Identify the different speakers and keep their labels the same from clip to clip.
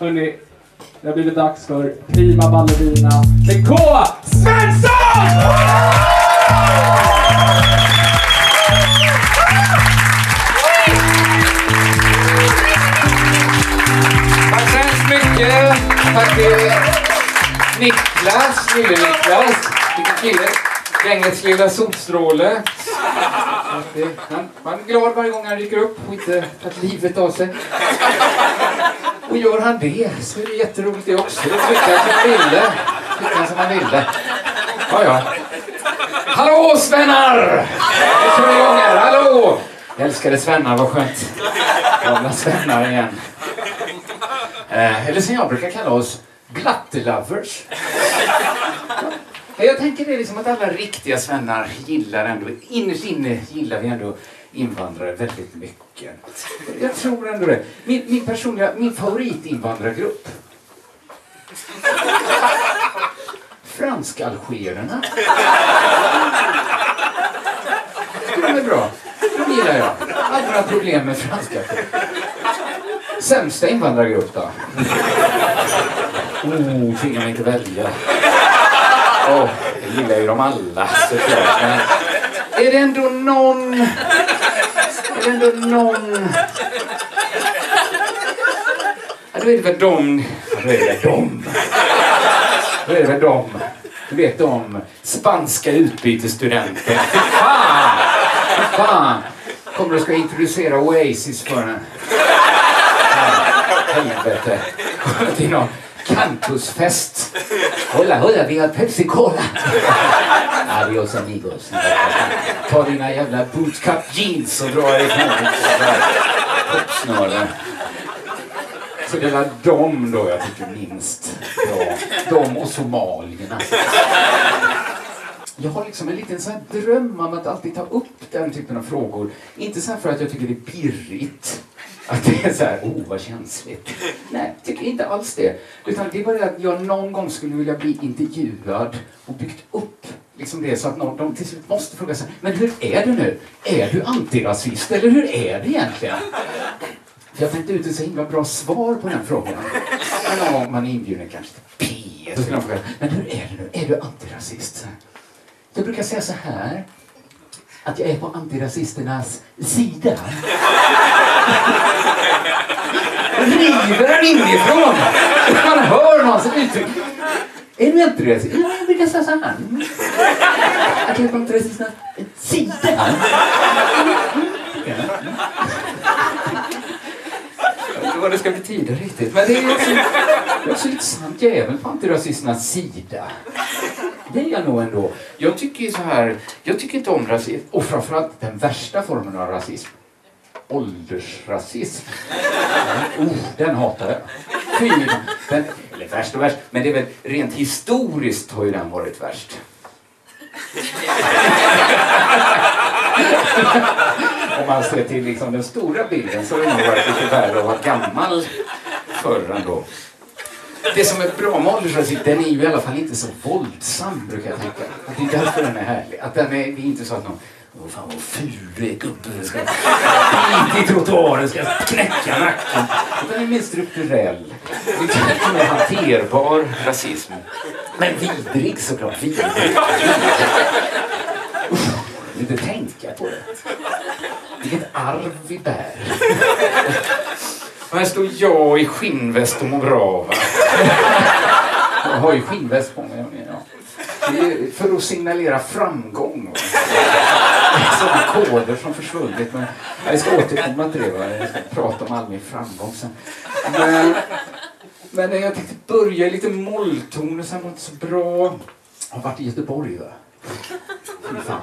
Speaker 1: Hörni, det har blivit dags för Prima Ballerina med K. Svensson!
Speaker 2: Tack så hemskt mycket. Tack till Niklas, lille Niklas. Vilken kille. Gängets lilla solstråle. Han, man är glad varje gång han dyker upp och inte att livet av sig. Och gör han det så är det jätteroligt det också. Då fick han som han ville. Fick han som han ville. Ja, ja. Hallå svennar! Nu kör vi igång här. Hallå! Jag älskade svennar, vad skönt. Gamla svennar igen. Eh, eller som jag brukar kalla oss, blattelovers. Jag tänker det liksom att alla riktiga svennar gillar ändå, innerst inne gillar vi ändå invandrare väldigt mycket. Jag tror ändå det. Min, min personliga, min favoritinvandrargrupp. Fransk-algererna. De är bra. De gillar jag. Aldrig några problem med franska. Sämsta invandrargrupp då? Oh, tvingar mig inte välja. Åh, jag gillar ju dem alla såklart. Men är det ändå någon... Är det ändå någon... Ja, då är det väl dom... Ja, då är det väl dom. Då är det väl dom. Du vet dom. spanska utbytesstudenter. Fy fan! Fy fan! Kommer du ska introducera Oasis för en. Helvete. Till någon campusfest. Hola, hola, vi har Pepsi Cola. Adios amigos. Ta dina jävla bootcut jeans och dra ifrån. Popsnöre. Så det var dom då jag tycker minst bra. Dom och somalierna. Alltså. Jag har liksom en liten sån här dröm om att alltid ta upp den typen av frågor. Inte så här för att jag tycker det är pirrigt. Att det är så här, oh vad känsligt. Nej, tycker inte alls det. Utan det är bara det att jag någon gång skulle vilja bli intervjuad och byggt upp liksom det så att någon, de till slut måste fråga sig, men hur är det nu? Är du antirasist eller hur är det egentligen? För jag tänkte ut ett så himla bra svar på den frågan. Men någon gång man är inbjuden kanske till P. Så skulle de fråga, men hur är det nu? Är du antirasist? Jag brukar säga så här att jag är på antirasisternas sida. River den inifrån. Man hör någon som uttryck. Är du antirasist? Ja, jag brukar säga så här. Jag kan på antirasisternas sida. Jag vet inte vad det ska betyda riktigt. Men det är också, det är också lite sant. Jag är väl på antirasisternas sida. Det är jag nog ändå. Jag tycker så här, jag tycker inte om rasism. Och framförallt den värsta formen av rasism. Åldersrasism. Oh, den hatar jag. Fy, den, eller värst och värst, men det är väl rent historiskt har ju den varit värst. Om man ser till liksom den stora bilden så har det nog varit lite värre att vara gammal förr ändå. Det som är bra med åldersrasism, den är ju i alla fall inte så våldsam brukar jag tänka. Att det är därför den är härlig. Att den är, det är inte så att någon Åh fan vad ful du är gubbe. Ska skita i trottoaren, ska knäcka nacken. Den är mer strukturell. Lite mer hanterbar rasism. Men vidrig såklart. Vidrig. Usch, inte tänka på det. Vilket arv vi bär. Och här står jag i skinnväst och mår bra. Jag har ju skinnväst på mig. Ja. För att signalera framgång. Sådana koder som försvunnit. Men jag ska återkomma till det. Va? Jag ska prata om all min framgång sen. Men, men jag tänkte börja i lite molltoner. Sen var inte så bra. Jag har varit i Göteborg. Va? Fy fan.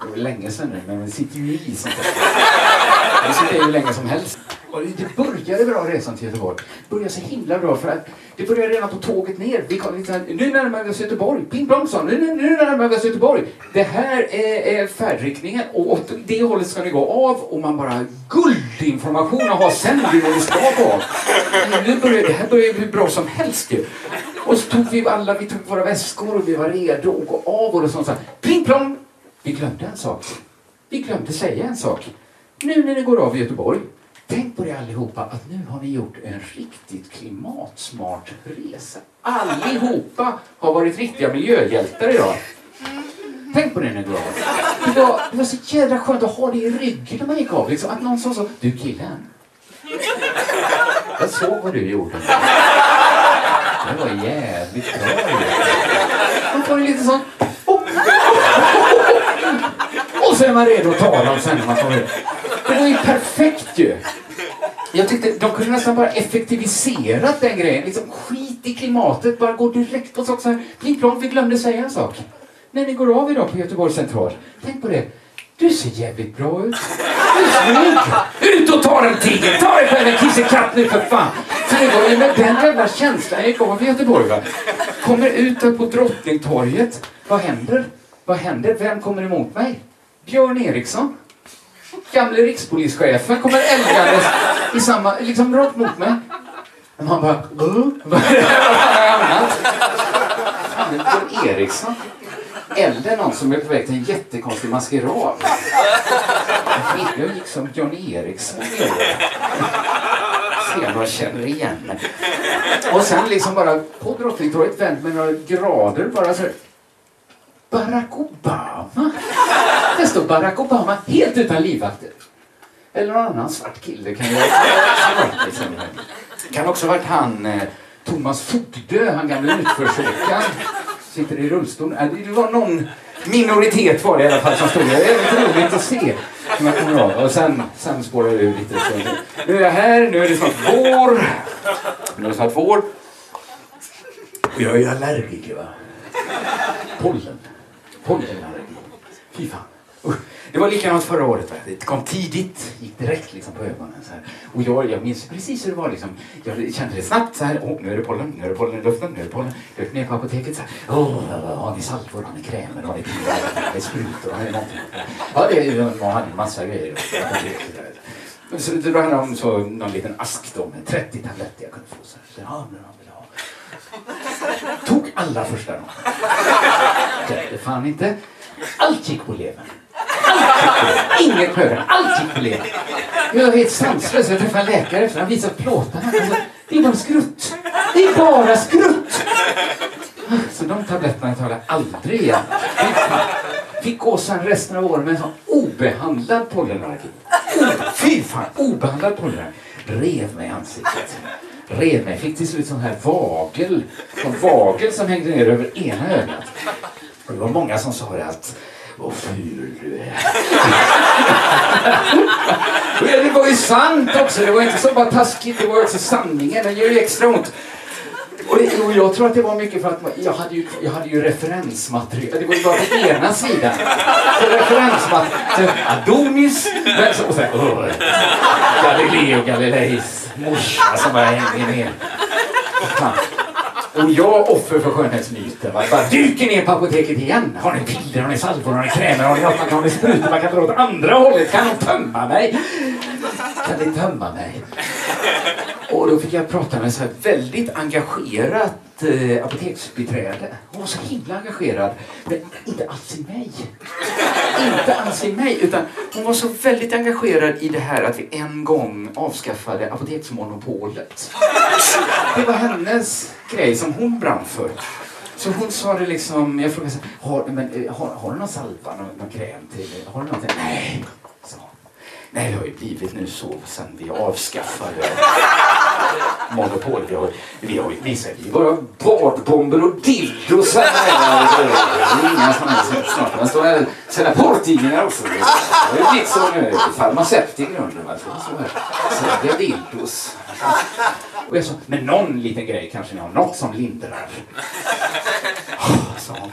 Speaker 2: Det var länge sedan nu, men det sitter ju i sånt. Det sitter ju hur länge som helst. Och det började bra resan till Göteborg. Det började så himla bra för att det började redan på tåget ner. Vi kom lite här, nu närmar vi oss Göteborg. Ping plong sa nu, nu, nu närmar vi oss Göteborg. Det här är, är färdriktningen och åt det hållet ska ni gå av och man bara guldinformation att ha sen vid vad vi ska gå. Nu börjar, det här börjar hur bra som helst ju. Och så tog vi alla, vi tog våra väskor och vi var redo att gå av och så här. pling plong. Vi glömde en sak. Vi glömde säga en sak. Nu när ni går av i Göteborg Tänk på det allihopa, att nu har ni gjort en riktigt klimatsmart resa. Allihopa har varit riktiga miljöhjältar idag. Tänk på det nu då. Det var, det var så jädra skönt att ha det i ryggen när man gick av. Liksom, att någon sa så, du killen. Jag såg vad du gjorde. Det var jävligt bra. Man får en lite sån... Och så är man redo att tala sen när man kommer ut. Det var ju perfekt ju. Jag tyckte de kunde nästan bara effektiviserat den grejen. Liksom, skit i klimatet, bara gå direkt på saker. Så här, Flygplan, vi glömde säga en sak. När ni går av idag på Göteborgs central, tänk på det. Du ser jävligt bra ut. Du är snygg. Ut och ta den tigern! Ta dig själv en kissekatt nu för fan! För det var ju med den jävla känslan jag gick av i Göteborg. Va? Kommer ut där på Drottningtorget. Vad händer? Vad händer? Vem kommer emot mig? Björn Eriksson. Gamle rikspolischefen kommer älgandes i samma, liksom rakt mot mig. Och man bara, vad har jag hamnat? Fan, är Eriksson. Eller någon som är på väg till en jättekonstig maskerad. Jag gick som John Eriksson gjorde. Se om jag känner igen mig. Och sen liksom bara på Drottningtorget vänt med några grader bara så här. Barack Obama alltså Barack Obama helt utan livvakter. Eller någon annan svart kille kan ju liksom. Kan också ha varit han eh, Thomas Fogdö, han gamle utförsåkaren. Sitter i rullstol. Äh, det var någon minoritet var det i alla fall som stod där. Det är roligt att se. man kommer av. Och sen, sen spårar det ur lite. Så nu är jag här, nu är det snart vår. Nu är det snart vår. Och jag är ju allergiker va. Pollen. Pollenallergi. Fy fan. Det var likadant förra året. Va? Det kom tidigt, gick direkt liksom på ögonen. Så här. Och jag, jag minns precis hur det var. Liksom. Jag kände det snabbt. Så här. Oh, nu är det pollen, nu är det pollen i luften, nu är det pollen. Jag gick ner på apoteket. Så här. Oh, har ni salvor, har ni krämer, har ni piller, har ni sprutor, har ni någonting? Ja, det jag hade en massa grejer. Så det var om så, någon liten ask då med 30 tabletter jag kunde få. Så, här. så ja, men ja. Tog alla första dagen. Det fan inte. Allt gick på levern. Allt. Inget på ögonen. Allt på. Jag var helt sanslös. Jag träffade en läkare efter. Han visade plåtarna. Alltså, Det är bara skrutt. Det är bara skrutt. Så de tabletterna tar jag aldrig igen. Fick gå sen resten av året med en sån obehandlad pollenallergi. Fy fan, obehandlad pollenallergi. Rev mig i ansiktet. Rev mig. Fick till slut sån här vagel. Sån vagel som hängde ner över ena ögat. Och det var många som sa det att vad ful du är. Det var ju sant också. Det var inte så bara taskigt. Det var också sanningen. Den gör ju extra ont. Och, det, och jag tror att det var mycket för att jag hade ju, jag hade ju referensmaterial. Det var ju bara på ena sidan. Så referensmaterial. Adonis. Men så, och så här, Galileo Galileis morsa som bara hängde med. Fan. Och jag offer för skönhetsmyten. va. Bara dyker ner på apoteket igen. Har ni piller, har ni salvor, har ni krämer, har ni något man kan, har ni sprutor man kan dra åt andra hållet? Kan de tömma mig? Kan ni tömma mig? Och då fick jag prata med ett väldigt engagerat eh, apoteksbiträde. Hon var så himla engagerad, men inte alls i mig. Inte alls i mig, utan hon var så väldigt engagerad i det här att vi en gång avskaffade apoteksmonopolet. Det var hennes grej som hon brann för. Så hon sa det liksom, jag frågade så här, har, men, eh, har, har du någon salva, någon, någon kräm till, har du någonting? Nej, sa hon. Nej, det har ju blivit nu så sen vi avskaffade monopol. Vi har, vi har, vi säljer ju bara badbomber och dildos här. Det är inga sådana snart. Man står här och säljer porrtidningar också. Det är ju blivit nu. Eh, Farmaceut i grunden. Säljer dildos. Och jag sa, men någon liten grej kanske ni har. Något som lindrar. Oh, sa hon.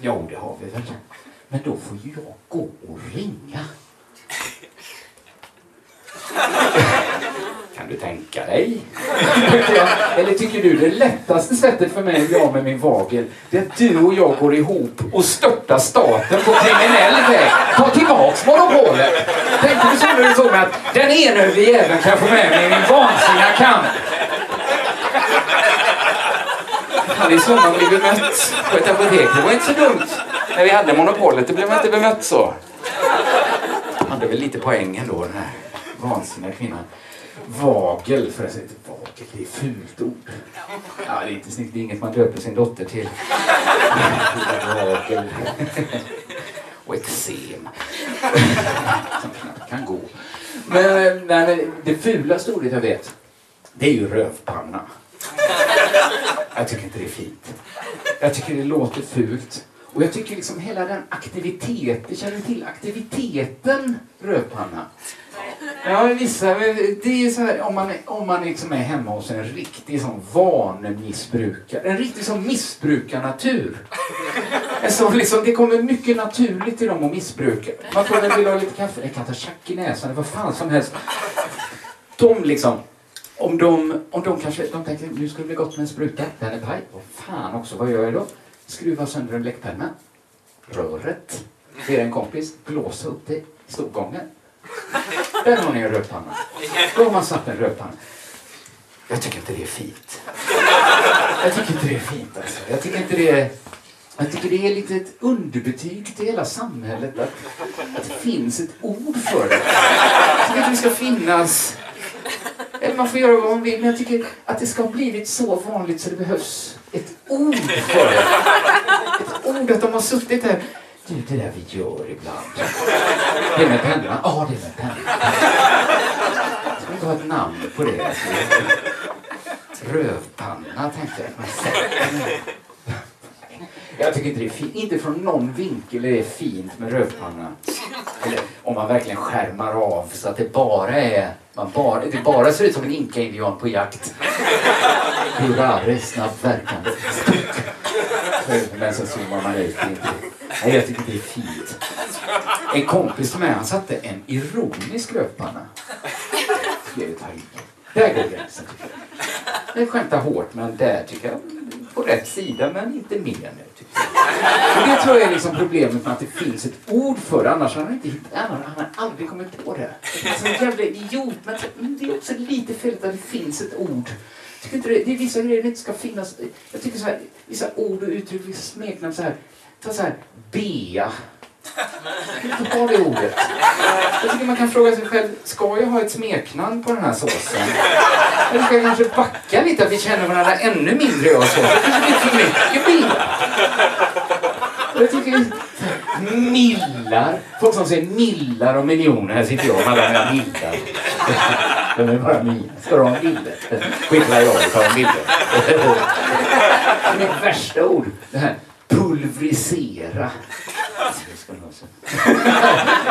Speaker 2: Jo, det har vi väl. Men då får ju jag gå och ringa. Kan du tänka dig? Eller tycker du det lättaste sättet för mig att bli av med min vagel det är att du och jag går ihop och störtar staten på kriminell väg. Ta tillbaks monopolet. Tänkte du så när du såg mig att den enögde jäveln kan få med mig i min vansinniga kamp. Han det är så man blir bemött på ett apotek. Det var inte så dumt. När vi hade monopolet, det blev man inte bemött så. Han hade väl lite poäng ändå, den här vansinniga kvinnan. Vagel, förresten. Vagel, det är ett fult ord. Ja, det är inte snyggt. Det är inget man döper sin dotter till. Vagel. Och eksem. Som kan gå. Men, nej, men det fulaste ordet jag vet, det är ju rövpanna. Jag tycker inte det är fint. Jag tycker det låter fult. Och jag tycker liksom hela den aktiviteten, känner du till aktiviteten rövpanna? Ja, vissa, det är så här, om man, om man liksom är hemma hos en riktig sån vanemissbrukare, en riktig sån missbrukarnatur. Så liksom, det kommer mycket naturligt till dem att missbruka. Man får väl vill ha lite kaffe, jag kan ta tjack i näsan, vad fan som helst. De liksom, om de, om de kanske, de tänker nu ska det bli gott med en spruta, den är paj. vad fan också, vad gör jag då? Skruva sönder en bläckpenna. Röret. Ber en kompis blåsa upp det i stolgången. Där har ni en rödpanna. Då har man satt en rödpanna. Jag tycker inte det är fint. Jag tycker inte det är fint alltså. Jag tycker inte det är... Jag tycker det är lite ett underbetyg till hela samhället att, att det finns ett ord för det. Jag tycker att det ska finnas... Eller man får göra vad man vill, men jag tycker att det ska ha blivit så vanligt så det behövs ett ord för det. Ett ord att de har suttit här du, det där vi gör ibland. Det är med pennan? Ja, det är med pennan. Ska vi inte ha ett namn på det? Rövpanna, tänkte jag. Jag tycker inte det är fint. Inte från någon vinkel är det fint med rövpanna. Eller om man verkligen skärmar av så att det bara är... Man bara, det bara ser ut som en inka-indian på jakt. Hurra, snabbt verkande. Men så zoomar man ut. Nej, jag tycker det är fint. En kompis till mig, han satte en ironisk rövpanna. Där går gränsen, tycker jag. Skämtar hårt, men där tycker jag på rätt sida, men inte mer nu. Tycker jag. det tror jag är liksom problemet med att det finns ett ord för det. Annars hade han inte hittat, han hade aldrig kommit på det. Alltså, en jävla idiot. Men det är också lite fel att det finns ett ord. Tycker inte det, det är vissa grejer det inte ska finnas. Jag tycker så här, vissa ord och uttryck, vissa smeknamn så här. Ta så här, bea. Inte ha det ordet. Jag tycker man kan fråga sig själv, ska jag ha ett smeknamn på den här såsen? Eller ska jag kanske backa lite, att vi känner varandra ännu mindre jag och så? Det kanske blir för mycket bea. Jag tycker millar. Folk som säger millar och miljoner. Här sitter jag med alla mina millar. De är bara mina. Ska de ha bilder? Skitlar jag och tar en bilder. Mitt värsta ord. Det här pulverisera.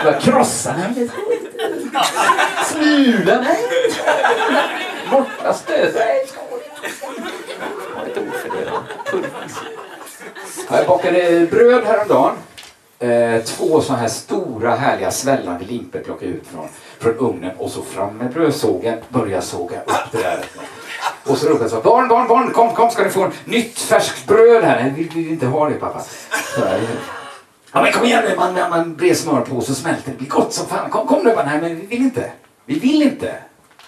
Speaker 2: Bara krossa, den. Smula, den. Borta, stöta. Jag har för det. Jag bakade bröd häromdagen. Eh, två så här stora härliga svällande limpor plockade ut från, från ugnen och så fram med brödsågen, börja såga upp det där. Och så ropade jag så barn, barn, barn, kom, kom ska ni få nytt färskt bröd här. Nej, vi vill inte ha det pappa. Ja men kom igen nu, man, man brer smör på så smälter det blir gott som fan. Kom, kom nu bara, nej men vi vill inte. Vi vill inte.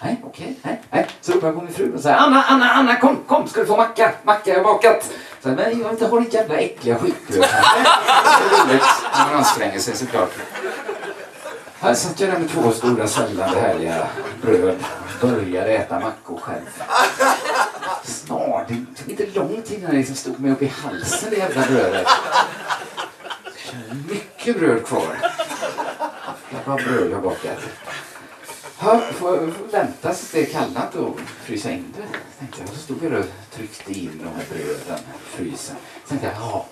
Speaker 2: Nej, okej, okay, nej, nej. Så ropade jag på min fru och sa Anna, Anna, Anna, kom, kom, ska du få macka? Macka, jag har bakat. Så, men jag vill inte ha ditt jävla äckliga skitbröd. Det man anstränger sig såklart. Här satt jag där med två stora svällande härliga bröd. Började äta mackor själv. Snart, det tog inte lång tid innan det liksom stod mig upp i halsen det jävla brödet. Mycket bröd kvar. Jävla bröd jag bakat. Får, får vänta tills det är kallat och frysa in det. Tänkte jag. Så stod jag och tryckte in de här bröden i frysen. Tänkte jag, ja,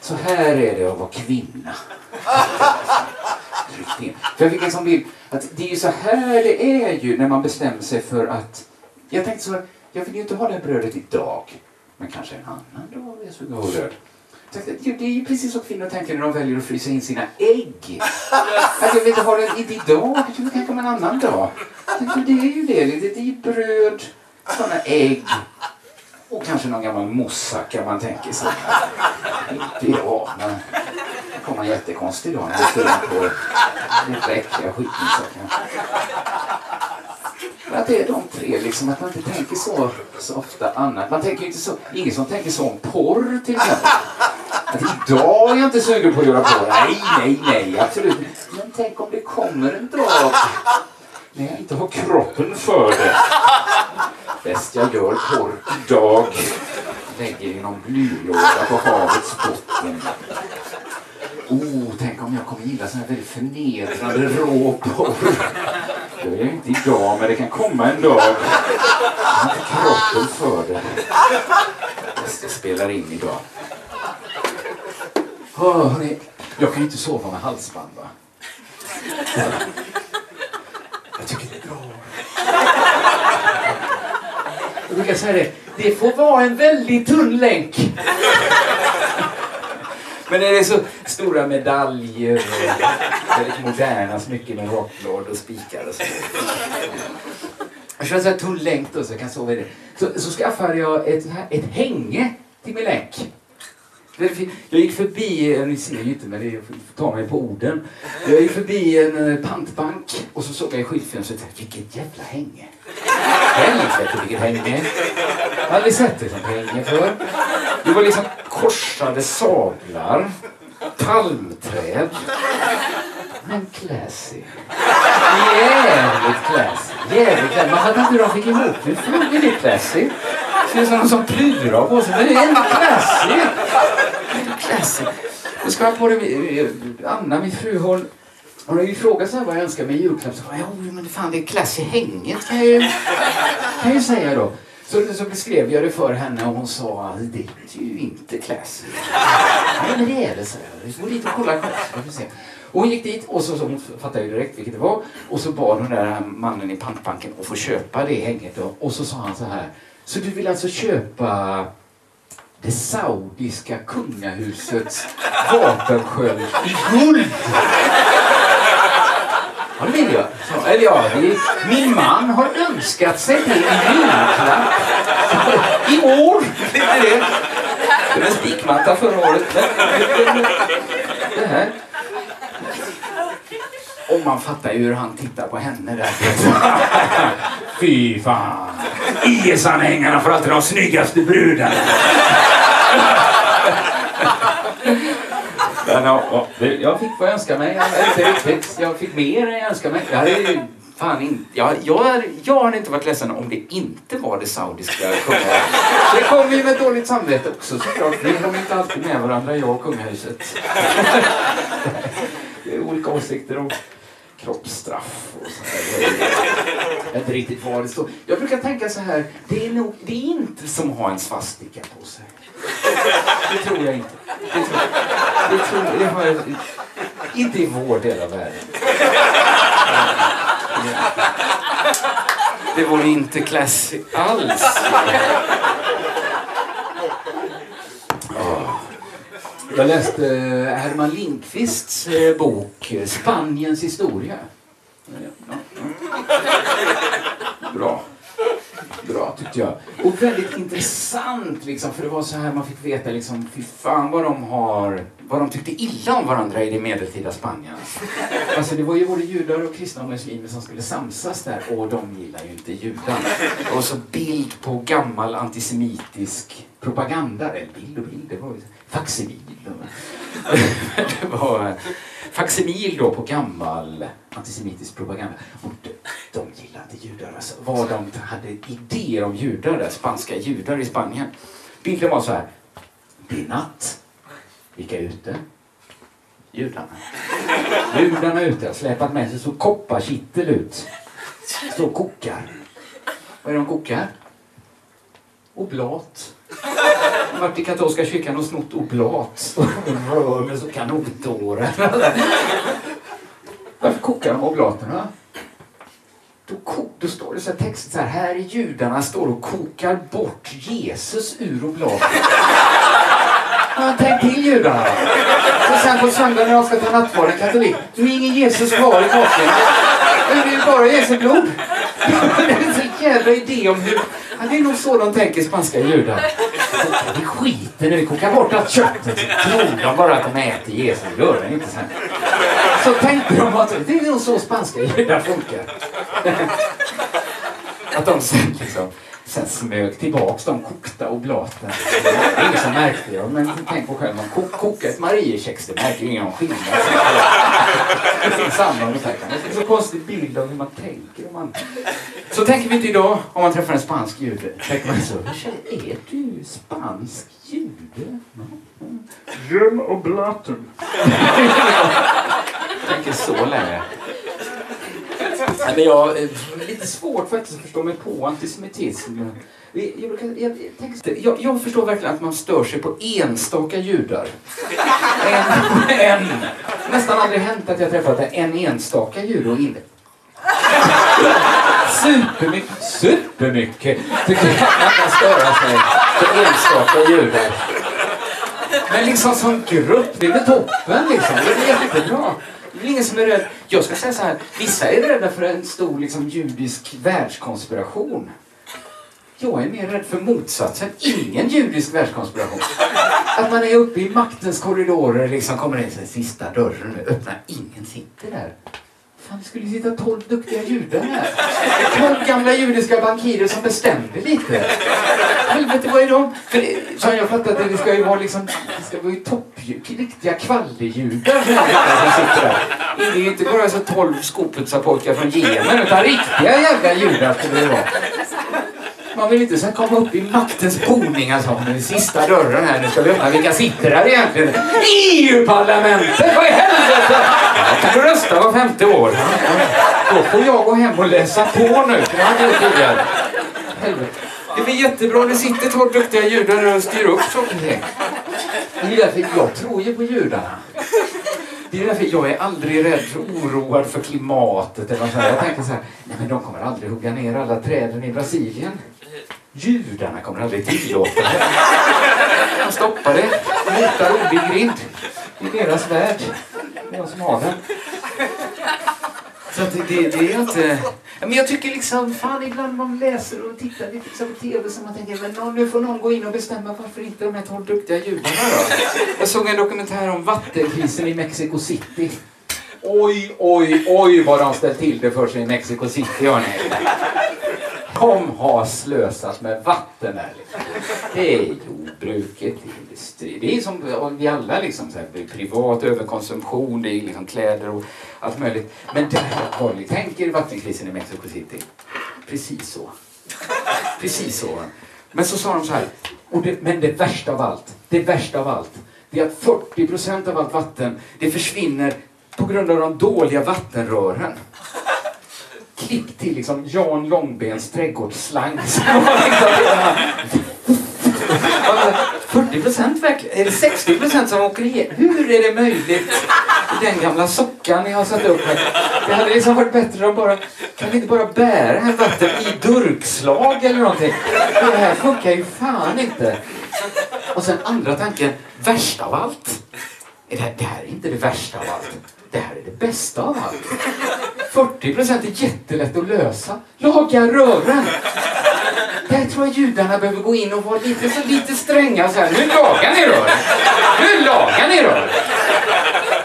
Speaker 2: så här är det att vara kvinna. In. För jag fick en sån bild att det är ju så här det är ju när man bestämmer sig för att... Jag tänkte så, jag vill ju inte ha det här brödet idag. Men kanske en annan dag jag suger på bröd. Det är ju precis så kvinnor tänker när de väljer att frysa in sina ägg. Att jag vill inte ha det inte idag, jag vill tänka om en annan dag. Det är ju det, det är ju bröd, sådana ägg och kanske någon gammal moussaka man tänker sig. Inte idag, men det kommer en jättekonstig dag när det står på den äckliga skitmoussakan. Att det är de tre, liksom, att man inte tänker så, så ofta annat. Man tänker inte så, ingen som tänker så om porr till exempel. Att idag är jag inte sugen på att göra porr. Nej, nej, nej, absolut Men tänk om det kommer en dag när jag inte har kroppen för det. Bäst jag gör porr idag. Lägger i någon blylåda på havets botten. Oh, tänk om jag kommer gilla sån här väldigt förnedrande råporr. Det är jag inte idag, men det kan komma en dag. Jag har inte kroppen för det. Jag spelar in idag. Oh, hörni, jag kan ju inte sova med halsband, va? Jag tycker det är bra. Jag brukar säga det, det får vara en väldigt tunn länk. Men är det så stora medaljer och väldigt moderna smycken med rockblad och spikar och så. Jag kör en sån här tunn länk då så jag kan sova i det. Så, så skaffade jag ett, ett hänge till min länk. Jag gick förbi, ni ser ju inte men det tar ta mig på orden. Jag gick förbi en eh, pantbank och så såg jag i skyltfönstret, vilket jävla hänge. Helvete vilket hänge. Jag har aldrig sett ett sånt hänge förr. Det var liksom korsade sablar, palmträd. Men classy. Jävligt classy. Jävligt classy. Man hade inte hur de fick ihop det. Fan, är det classy? Ser ut som någon som plyrar på sig. Men det är ändå classy. Classy. Då ska jag på det. Anna, min fru, hon hon har ju frågat sig vad jag önskar mig i julklapp. Så jag, jo, men fan det är classy hänget kan jag ju, kan jag ju säga då. Så, så beskrev jag det för henne och hon sa att det är ju inte classy. Nej men det är det, så jag. Vi får dit och kolla själv. Och hon gick dit och så, så hon fattade ju direkt vilket det var. Och så bad hon där mannen i pantbanken att få köpa det hänget. Då. Och så sa han så här. Så du vill alltså köpa det saudiska kungahusets vapensköld i guld? Ja, det vill jag. Så, eller ja, det, min man har önskat sig det i julklapp. I år det det. Det var en spikmatta förra året. Det här. Och man fattar ju hur han tittar på henne där. Fy fan. IS-anhängarna får alltid de snyggaste brudarna. Men, ja, jag fick vad jag önskade mig. Jag, jag fick mer än jag önskade mig. Jag hade fan in, jag, jag, jag hade inte varit ledsen om det inte var det saudiska kungahuset. Det kommer ju med dåligt samvete också såklart. Vi kommer inte alltid med varandra, jag och kungahuset. Det är olika åsikter om kroppsstraff och sådär. Jag vet inte riktigt vad det står. Jag brukar tänka så här, det är, nog, det är inte som att ha en svastika på sig. Det tror jag inte. Det tror, det tror det har jag, inte i vår del av världen. Det vore inte classy alls. Jag läste Herman Lindqvists eh, bok Spaniens historia. Bra bra tyckte jag. Och väldigt intressant liksom, för det var så här man fick veta liksom, fy fan vad de har, vad de tyckte illa om varandra i det medeltida Spanien. Alltså det var ju både judar och kristna och muslimer som skulle samsas där och de gillar ju inte judarna. Och så bild på gammal antisemitisk propaganda, eller bild och bild, det var ju faksimil. det var faksimil då på gammal antisemitisk propaganda. Och de, de gillade inte judar. Alltså, vad de hade idéer om judar spanska judar i Spanien. Bilden var så här. Det är natt. Vilka är ute? Judarna. Judarna är ute, har släpat med sig så kopparkittel ut. Står och kokar. Vad är det de kokar? Oblat. De har varit i katolska kyrkan och snott oblat. Och rör med kanotåren. Varför kokar de oblaterna? Då, då står det så här text så här, här är judarna står och kokar bort Jesus ur oblaten. Han tänk till judarna. Så sen på söndag när de ska ta nattvarden, katolik, då är ingen Jesus kvar i kakan. Det är ju bara Jesu blod. Det är en så jävla idé om hur... Ja, det är nog så de tänker spanska judar. Vi skiter nu i kokar bort allt köttet. Tror de bara att de äter Jesus, gör de inte sen. Så tänkte de att det är nog så spanska judar funkar. Att de sen liksom sen smög tillbaks de kokta oblaten. Det är ingen som märkte det. Men tänk på själv, man ko kokar ett Mariekex, det märker ingen skillnad. Det är så konstig bild av hur man tänker. Om man... Så tänker vi inte idag om man träffar en spansk jude. Tänker man så, är du spansk jude?
Speaker 1: Jem och blatten.
Speaker 2: tänker så länge. Nej, men jag eh, har lite svårt faktiskt att förstå mig på antisemitism. Jag, jag, jag, jag, jag, förstår verkligen att man stör sig på enstaka judar. En, en. Nästan aldrig hänt att jag träffat en enstaka jude och inte... Supermycket, supermycket tycker jag att man störa sig på enstaka judar. Men liksom som grupp, det är väl toppen liksom. Det är jättebra. Det är ingen som är rädd. Jag ska säga så här, vissa är rädda för en stor liksom, judisk världskonspiration. Jag är mer rädd för motsatsen. Ingen judisk världskonspiration. Att man är uppe i maktens korridorer, liksom kommer in sista dörren och öppnar. Ingen sitter där. Fan, det skulle sitta tolv duktiga judar här. Tolv gamla judiska bankirer som bestämde lite. Helvete, vad är de? För det, som jag fattat det, det ska ju vara liksom, det ska vara ju toppljud, riktiga kvallerjudar som sitter där. Det är inte bara så tolv skoputsarpojkar från Jemen, utan riktiga jävla judar skulle det vara. Man vill inte sen komma upp i maktens boning alltså. Den sista dörren här, nu ska vi öppna. Vilka sitter här egentligen? EU-parlamentet! Vad i helvete! kan du rösta var femte år. Då får jag gå hem och läsa på nu. Det hade jag tidigare. Det blir jättebra. Det sitter två duktiga judar och styr upp saker. Det är därför jag tror ju på judarna. Det är därför jag är aldrig rädd för oroad för klimatet. Eller så här. Jag tänker så här, nej men de kommer aldrig hugga ner alla träden i Brasilien. Judarna kommer aldrig tillåta det. De stoppar det. Motar obig grind. i deras värld. Det är jag som har den. Så det, det, det, är inte... Men jag tycker liksom, fan ibland man läser och tittar lite liksom på TV så man tänker, men nu får någon gå in och bestämma varför inte de här tolv duktiga judarna då? Jag såg en dokumentär om vattenkrisen i Mexico City. Oj, oj, oj vad de ställt till det för sig i Mexico City, hörni. De har slösat med vatten där. Liksom. Det är jordbruket, det är industri. Det är som vi alla liksom, så här, privat överkonsumtion, det är liksom kläder och allt möjligt. Men där har ni tänker vattenkrisen i Mexico City. Precis så. Precis så. Men så sa de så här, det, men det värsta av allt, det värsta av allt, det är att 40 procent av allt vatten, det försvinner på grund av de dåliga vattenrören klipp till liksom Jan Långbens trädgårdsslang. 40 liksom procent verkligen? Är det 60 procent som åker igenom? Hur är det möjligt? Den gamla sockan ni har satt upp här. Det hade liksom varit bättre om bara... Kan vi inte bara bära här vatten i durkslag eller någonting? Det här funkar ju fan inte. Och sen andra tanken, värsta av allt. Det här, det här är inte det värsta av allt. Det här är det bästa av allt. 40 procent är jättelätt att lösa. Laga rören! Där tror jag judarna behöver gå in och vara lite, så lite stränga så här. Nu lagar ni rören! Nu lagar ni rören!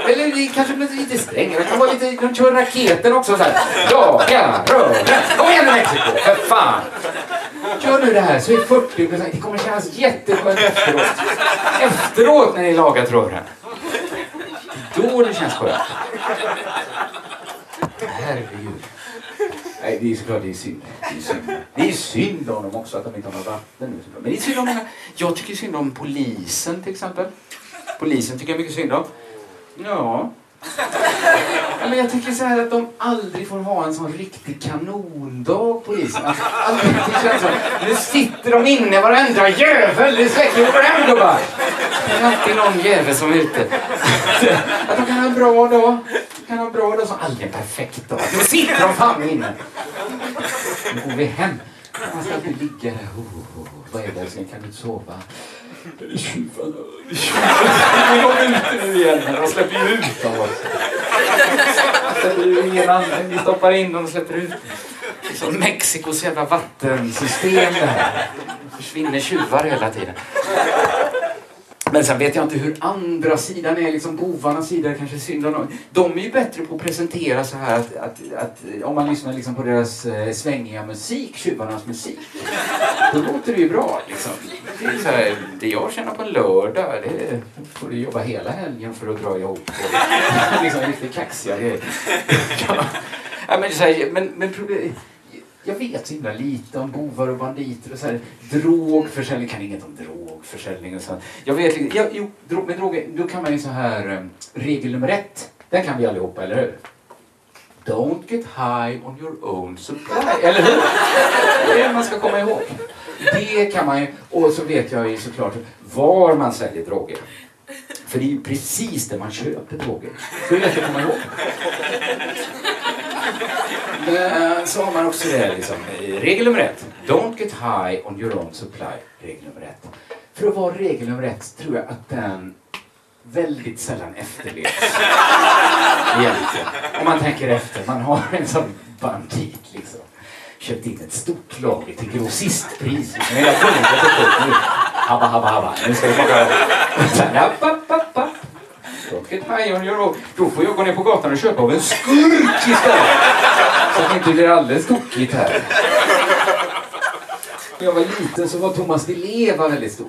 Speaker 2: Eller kanske lite strängare. Det kan vara lite, de kör raketen också så här. Laga rören! Kom igen nu Mexiko, för fan! Gör nu det här så är 40 procent, det kommer kännas jätteskönt efteråt. Efteråt när ni lagat rören. Då det känns skönt. Herregud. Nej, det är såklart det är synd. Det är synd, det är synd om dem också att de inte har något vatten nu. Men det är synd om mina... Jag tycker synd om polisen till exempel. Polisen tycker jag mycket synd om. Ja. Men jag tycker så här att de aldrig får ha en sån riktig kanondag, polisen. Alltså, aldrig, det känns så. Nu sitter de inne varenda jävel. Det släcker ju hem då bara. Det är alltid någon jävel som är ute. Att de kan ha en bra dag. Kan ha en bra dag som aldrig en perfekt dag. Nu sitter de fan inne. Nu går vi hem. Man ska alltid ligga där. Oh, oh. Vad är det älskling? Kan du inte sova? Tjuvarna. Nu igen. De släpper ju ut dem också. Vi stoppar in dem och släpper ut Som Mexikos jävla vattensystem det här. Försvinner tjuvar hela tiden. Men sen vet jag inte hur andra sidan är, liksom bovarnas sida kanske synd om De är ju bättre på att presentera så här att, att, att om man lyssnar liksom på deras eh, svängiga musik, tjuvarnas musik, då låter det ju bra liksom. det, är så här, det jag tjänar på en lördag, det får du jobba hela helgen för att dra ihop. Och, liksom riktigt kaxiga grejer. ja, men, så här, men, men problem, jag vet så himla lite om bovar och banditer och så här, drogförsäljning. kan inget om drogförsäljning och så. Här. Jag vet ja, jo, drog, med droger, då kan man ju så här, eh, regel nummer ett, den kan vi allihopa, eller hur? Don't get high on your own supply. Eller hur? Det är det man ska komma ihåg. Det kan man ju, och så vet jag ju såklart var man säljer droger. För det är ju precis där man köper droger. Så det är lätt att komma ihåg. Men så har man också det liksom. Eh, regel nummer ett. Don't get high on your own supply. Regel nummer ett. För att vara regel nummer ett tror jag att den väldigt sällan efterlevs. Egentligen. Om man tänker efter. Man har en sån bandit liksom. Köpt in ett stort lager till grossistpris. Men jag kunde inte upp. Habba, habba, habba. Nu ska vi bara... Rocket high on your. Då får jag gå ner på gatan och köpa av en skurk istället. Så att det inte blir alldeles tokigt här. När jag var liten så var Thomas Di Leva väldigt stor.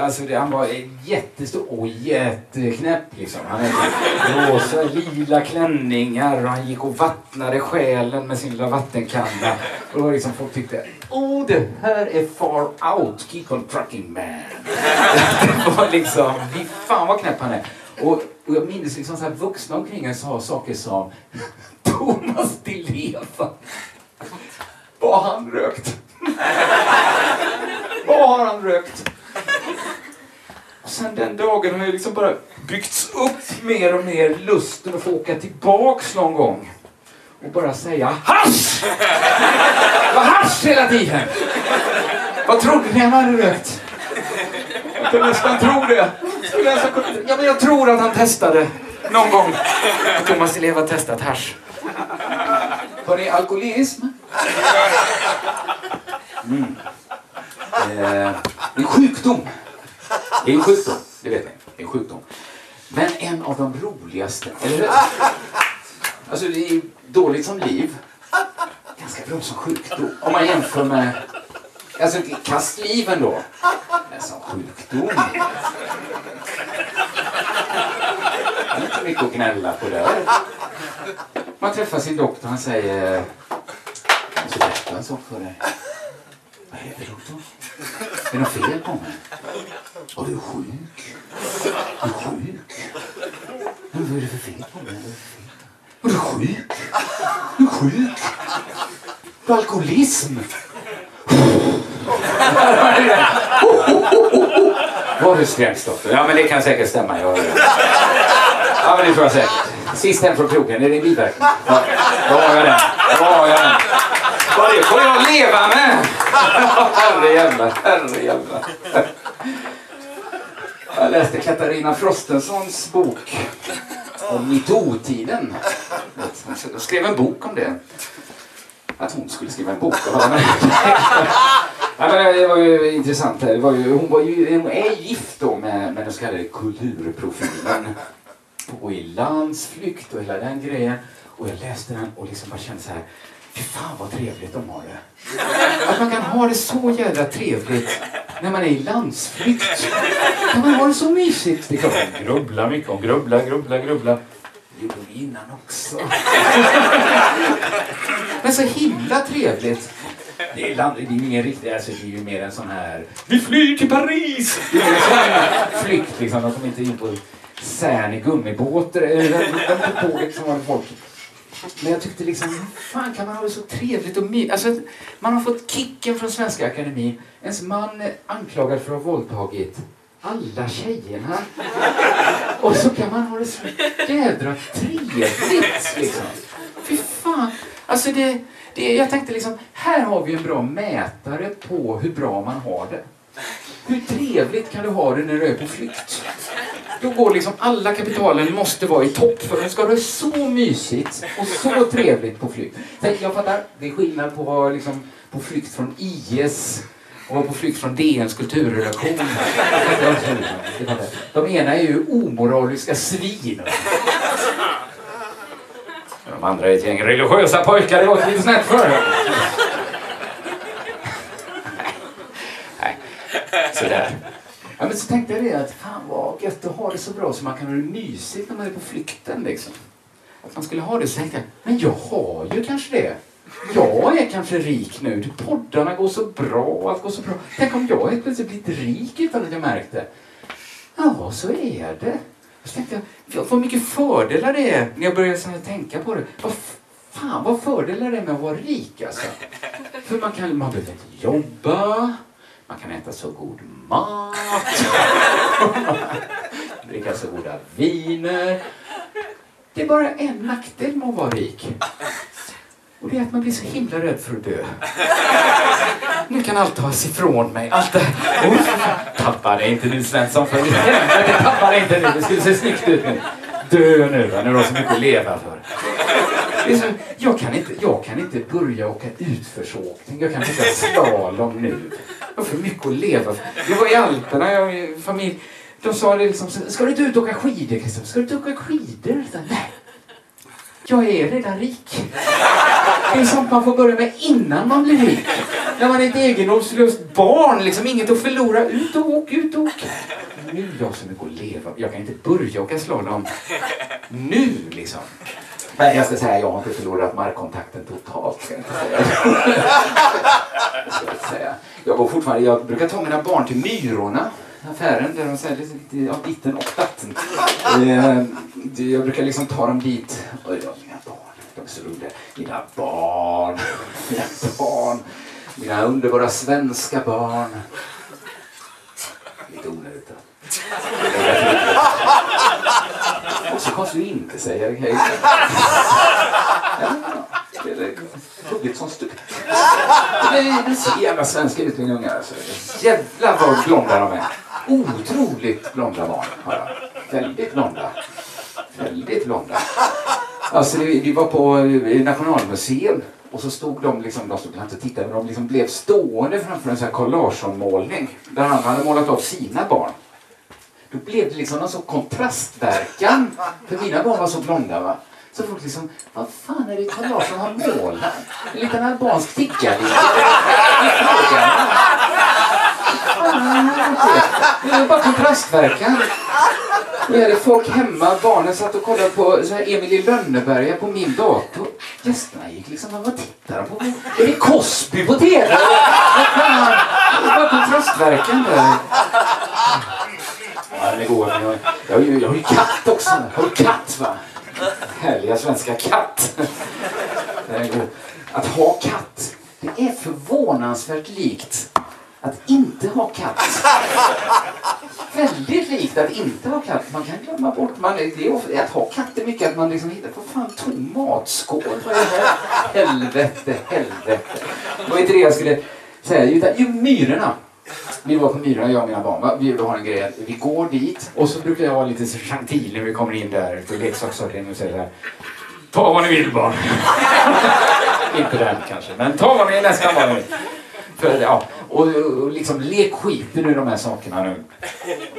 Speaker 2: Alltså det, han var jättestor och jätteknäpp liksom. Han hade rosa, lila klänningar och han gick och vattnade själen med sin lilla vattenkanna. Och då liksom folk tyckte, oh det här är far out, keep on trucking man. Det var liksom, fy fan vad knäpp han är. Och, och jag minns liksom så här vuxna omkring en sa saker som Thomas Di Leva. Vad har han rökt? Vad har han rökt? Och sen den dagen har ju liksom bara byggts upp mer och mer lusten att få åka tillbaks någon gång. Och bara säga hasch! Det var hasch hela tiden! Vad trodde ni han hade rökt? Jag kan nästan tro det. Ja, men jag tror att han testade någon gång. Thomas Elev har testat hasch. Har ni alkoholism? Mm. Eh, det är sjukdom. Det är en sjukdom, det vet ni. Det är en sjukdom. Men en av de roligaste, eller hur? Alltså det är dåligt som liv. Ganska bra som sjukdom. Om man jämför med... Alltså kastliv ändå. Men som sjukdom. Det är inte mycket att gnälla på där. Man träffar sin doktor och han säger... Jag måste berätta en sak för dig. Vad heter doktorn? Är det något fel på mig? Ja, du är sjuk. Du är sjuk. Men vad är det för fel på mig? Du är sjuk. Du är sjuk. Du är alkoholism. Var du skrämd doktor? Ja men det kan säkert stämma. Jag... Ja men det tror jag säkert. Sist hem från krogen, är det en biverkning? Ja, då har jag den. Då har jag den. Vad det får jag leva med! Herre jävlar, herre jävlar. Jag läste Katarina Frostensons bok om metoo-tiden. Hon skrev en bok om det. Att hon skulle skriva en bok om det. Ja, men det var ju intressant. Det var ju, hon, var ju, hon är gift då med, med den så kallade kulturprofilen. Och i landsflykt och hela den grejen. Och jag läste den och liksom bara kände så här. Fy fan vad trevligt de har det. Att man kan ha det så jävla trevligt när man är i landsflykt. Kan man ha det så mysigt? Det klart man grubblar mycket. Hon grubblar, grubblar, grubblar. Det gjorde hon innan också. Men så himla trevligt. Det är, land, det är ingen riktig, alltså det är ju mer en sån här Vi flyr till Paris! Det är en sån här flykt liksom. De kommer inte in på Cern i gummibåtar. De på tåget som var folk men jag tyckte liksom, hur fan kan man ha det så trevligt och mysigt? Alltså, man har fått kicken från Svenska Akademin. Ens man är anklagad för att ha våldtagit alla tjejerna. Och så kan man ha det så jädra trevligt liksom. Fy fan. Alltså det, det, jag tänkte liksom, här har vi en bra mätare på hur bra man har det. Hur trevligt kan du ha det när du är på flykt? Då går liksom alla kapitalen måste vara i topp för de ska det så mysigt och så trevligt på flykt. Sen, jag fattar, det är skillnad på att vara liksom på flykt från IS och vara på flykt från DNs kulturredaktion. De ena är ju omoraliska svin. De andra är ett gäng religiösa pojkar det låter lite snett för Nej, sådär. Ja, men så tänkte jag det att fan vad gött att ha det så bra så man kan ha det mysigt när man är på flykten liksom. Att man skulle ha det så tänkte jag, men jag har ju kanske det. Jag är kanske rik nu. Poddarna går så bra, allt går så bra. Tänk om jag helt plötsligt blivit rik utan att jag märkte. Ja, så är det. Så tänkte jag, vad mycket fördelar det är när jag började så tänka på det. Vad fan vad fördelar det är med att vara rik alltså. För man, kan, man behöver inte jobba, man kan äta så god mat, dricka så goda viner. Det är bara en nackdel med att vara rik. Och det är att man blir så himla rädd för att dö. Nu kan allt tas ifrån mig. Allt det. Oh, tappa det inte nu Svensson, för helvete tappa det inte nu. Det skulle se snyggt ut nu. Dö nu va, du har så mycket att leva för liksom, jag, kan inte, jag kan inte börja åka utförsåkning. Jag kan inte åka slalom nu. Jag har för mycket att leva för. Jag var i Alperna, jag familj. De sa det liksom, ska du inte ut och åka skidor Christian? Ska du inte åka skidor? Så, Nej. Jag är redan rik. Det är sånt man får börja med innan man blir rik. När man är ett egendomslöst barn, liksom inget att förlora. Ut och åk, ut och åk. Nu är jag så mycket att leva. Jag kan inte börja åka slalom nu liksom. Men jag ska säga, jag har inte förlorat markkontakten totalt. Ska jag, inte säga. jag, ska säga. jag, går fortfarande, jag brukar ta mina barn till Myrorna affären där de säljer lite av ditten och datten. Ehm, jag brukar liksom ta dem dit. Och jag, mina barn, de är så roliga. Mina barn, mina barn. Mina underbara svenska barn. Lite onödigt. Och så konstigt att inte säga hej Ja, det är hugget som stup. Det ser jävla svenska ut mina ungar. Alltså. Jävlar vad blonda de är. Otroligt blonda barn har jag. Väldigt blonda. Väldigt blonda. Alltså, vi var på eh, Nationalmuseum och så stod de, liksom, de stod och tittade, men de liksom blev stående framför en sån här Carl Larsson-målning där han hade målat av sina barn. Då blev det liksom någon sån kontrastverkan. För mina barn var så blonda va. Så folk liksom, vad fan är det Carl Larsson har målat? En liten albansk tiggare. Det är bara kontrastverkan. Vi hade folk hemma, barnen satt och kollade på så här Emil i Lönneberga på min dator. Gästerna gick liksom, vad tittar de på? Är det Cosby på TV? Vad fan? Det är bara kontrastverkan där. Ja, den är god. Jag, jag, jag, jag har ju katt också. Har du katt va? Härliga svenska katt. Den är god. Att ha katt, det är förvånansvärt likt att inte ha katt. Väldigt likt att inte ha katt. Man kan glömma bort, man, det är ofta, att ha katt är mycket att man liksom hittar, vad fan, tom matskål, det här? Helvete, helvete. Det var inte det jag skulle säga, utan jo, myrorna. Vi var på Myran, jag och mina barn. Va? Vi har en grej vi går dit och så brukar jag vara lite så gentil när vi kommer in där till leksaksavdelningen och säger så här. Ta vad ni vill barn. Inte den kanske, men ta vad ni nästan vad ni vill. För, ja, och, och liksom lek skiten ur de här sakerna nu.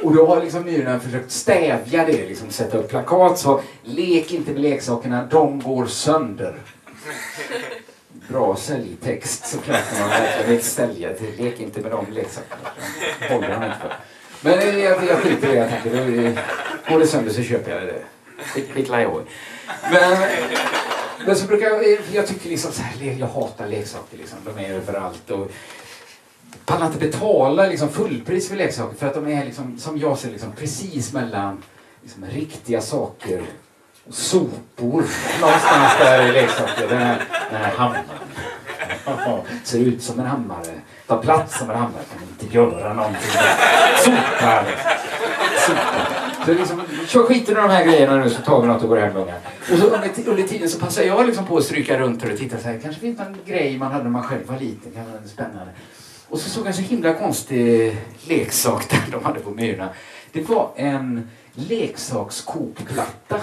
Speaker 2: Och då har liksom Myrorna försökt stävja det, liksom sätta upp plakat så lek inte med leksakerna, de går sönder. Bra säljtext såklart när man verkligen vill sälja till. Lek inte med de leksakerna. Liksom. Håller han inte för. Men jag, jag skiter i det. Jag tänker, det går det sönder så köper jag det. Skit, skitla jag Men, men så brukar jag, jag tycker liksom så här, jag hatar leksaker liksom. De är överallt och pallar inte betala liksom fullpris för leksaker för att de är liksom, som jag ser liksom precis mellan liksom, riktiga saker sopor någonstans där i leksaker. Den här, den här hammaren. Ser ut som en hammare. Tar plats som en hammare. Kan inte göra någonting. Sopar. Sopar. Så liksom, kör skiten i de här grejerna nu så tar vi något och går hem ungar. Och så under, under tiden så passar jag liksom på att stryka runt och titta så här. Kanske finns någon grej man hade när man själv var liten. Kanske var spännande. Och så såg jag en så himla konstig leksak där de hade på Myrorna. Det var en leksakskokplatta.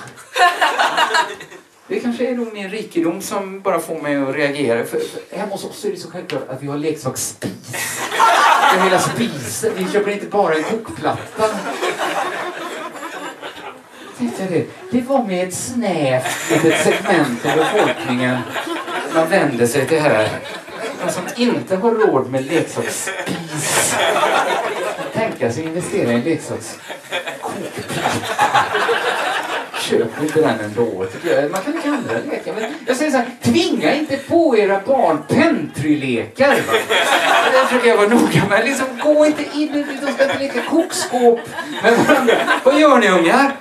Speaker 2: Det kanske är nog min rikedom som bara får mig att reagera. För, för hemma hos oss är det så självklart att vi har leksaksspis. Den hela spisen. Vi köper inte bara en kokplatta. Det, det var med ett snävt litet segment av befolkningen man vände sig till här. De som inte har råd med leksaksspis lyckas investera i en leksaks Köp inte den ändå. tycker jag. Man kan leka andra lekar. Men jag säger så här, tvinga inte på era barn pentrylekar. Det försöker jag vara noga med. Liksom, gå inte in, de ska inte leka kokskåp med varandra. Vad gör ni ungar?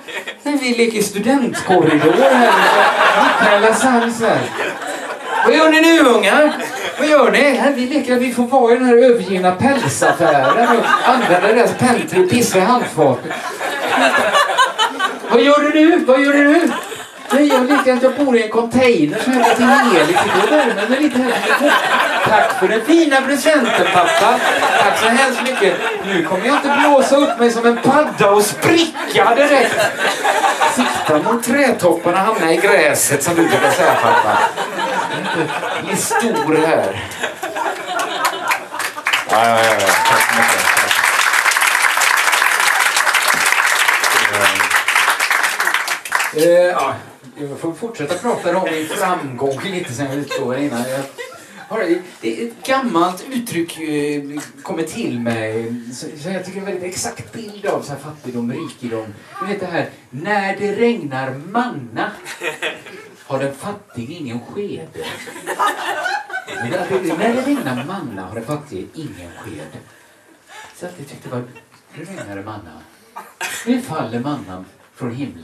Speaker 2: Nej, vi leker studentkorridor här. Niklas Lassans här. Vad gör ni nu ungar? Vad gör ni? Här, vi leker att vi får vara i den här övergivna pälsaffären och använda deras pentry och pissa i handfatet. Vad gör du nu? Vad gör du nu? Nej, jag leker att jag bor i en container som häller till el. Lite värme men lite här. Tack för den fina presenten pappa. Tack så hemskt mycket. Nu kommer jag inte blåsa upp mig som en padda och spricka direkt. Sikta mot trädtopparna och hamna i gräset som du brukar säga pappa. Bli stor här. Ja, ja, ja. ja. Tack så mycket. Tack. Eh, ja, jag får fortsätta prata om min framgång lite sen jag utlovade innan. Jag har, det är ett gammalt uttryck eh, kommer till mig så, så jag tycker det är en väldigt exakt bild av så här fattigdom, rikedom. Du vet det här, när det regnar manna har den fattige ingen sked. När det regnar manna har den fattige ingen sked. Så att jag tyckte det regnar det manna. Nu faller mannan från himlen.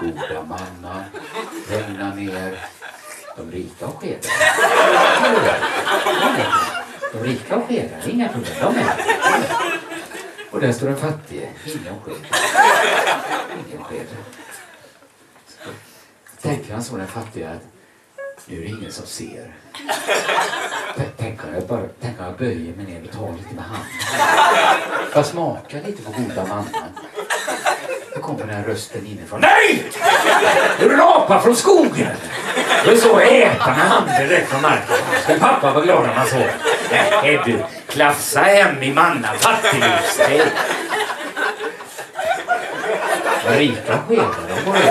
Speaker 2: Goda manna, regna ner. De rika har skedar. De rika har skedar, inga problem. De är. Och där står den fattige, ingen sked. Ingen sked. Så Tänker han så den fattiga att nu är det ingen som ser. Tänk om jag, bara, tänk om jag böjer mig ner och tar lite med handen. Jag smakar lite på goda mannen. Då kommer den här rösten inifrån. Nej! Är en apa från skogen? Det är så äta med handen direkt från marken. Skulle pappa vara glad om han såg. Nej du, klafsa hem i manna fattiglivsteg. Rika skedar, de går ut.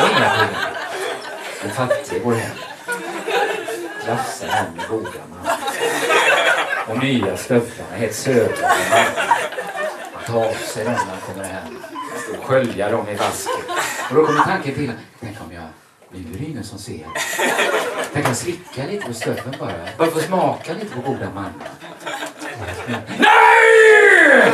Speaker 2: Det är inga problem. Den går hem. Klafsar hem med goda. Och nya stövlarna, helt södra. Han tar av sig dem när han kommer hem och skölja dem i vasken. Och då kommer tanken till tänk om jag, nu är det ingen som ser. Tänk om jag slickar lite på stöveln bara. Bara få smaka lite på goda mannar. Nej!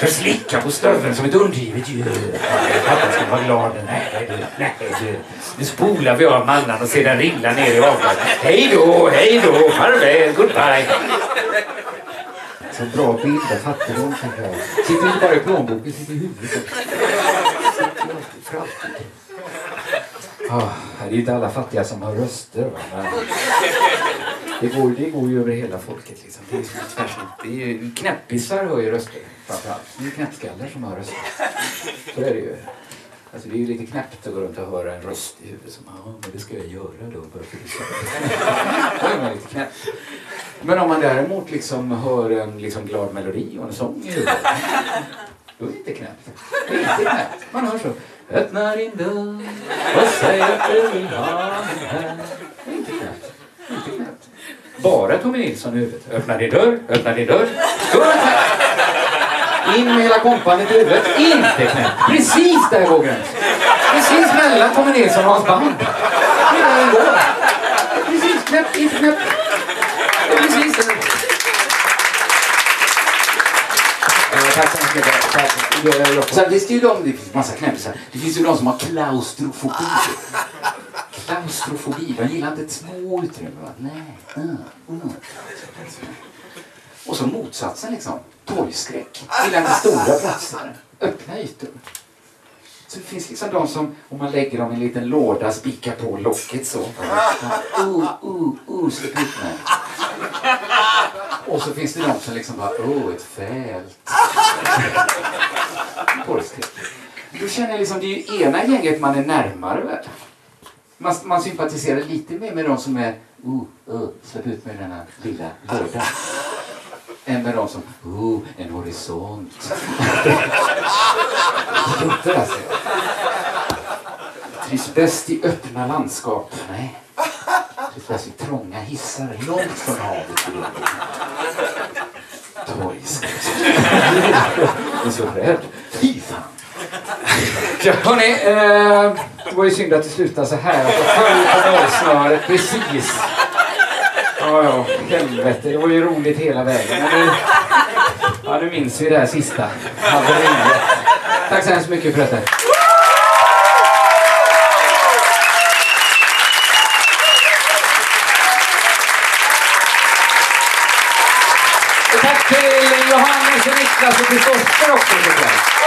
Speaker 2: Jag slicka på stöveln som ett undergivet djur. Pappa skulle vara glad. Nej du, nej du. Nu spolar vi av mannan och ser den ringla ner i avloppet. Hej då, hej då, farväl, goodbye. Så bra bild av fattigdom tänker jag. Sitter inte bara i plånboken, sitter i huvudet också. Ah, det är ju inte alla fattiga som har röster. Va? Men det, går, det går ju över hela folket. Liksom. Det är, ju det är ju, knäppisar hör ju röster framförallt. Det är ju knäppskallar som hör röster. Så är det ju. Alltså, det är ju lite knäppt att gå runt och höra en röst i huvudet som ja, men det ska jag göra då bara för det Då är man lite knäpp. Men om man däremot liksom hör en liksom glad melodi och en sång i huvudet då är det inte knäppt. Det är inte knäppt. Man hör så. Öppna din dörr och säg att du vill ha mig här. Det är inte knäppt. Det är inte knäppt. Bara Tommy Nilsson i huvudet. Öppna din dörr, öppna din dörr. Knäppt. In med hela kompaniet i huvudet. Inte knäppt. Precis där går gränsen. Precis mellan Tommy Nilsson och hans band. Det är där den går. Precis knäppt, inte knäppt. Precis där. Tack så mycket. Tack. Sen finns det ju de, det finns massa knäppisar. Det finns ju de som har klaustrofobi. Klaustrofobi, de gillar inte ett små utrymmen. Nej. Mm. Mm. Och så motsatsen liksom. Torgskräck. Gillar inte stora platser. Öppna ytor. Så det finns liksom de som, om man lägger dem i en liten låda, spikar på locket så. Uh, uh, uh, uh så. Och så finns det de som liksom bara, åh, ett fält. Porrskräck. Då känner jag liksom, det är ju ena gänget man är närmare väl. Man, man sympatiserar lite mer med de som är, oh, oh, släpp ut mig denna lilla låda. Än med de som, oh, en horisont. Inte alltså. Trivs bäst i öppna landskap. Nej. Trivs bäst i trånga hissar långt från havet. skojs. Jag är så rädd. Fy fan. Ja, hörni, eh, det var ju synd att det slutade så här. Att jag föll på målsnöret precis. Ja, ja, helvete. Det var ju roligt hela vägen. Men nu, ja, nu minns vi det här sista haveriet. Tack så hemskt mycket för detta. Och tack till Johannes och Niklas och Kristoffer också såklart.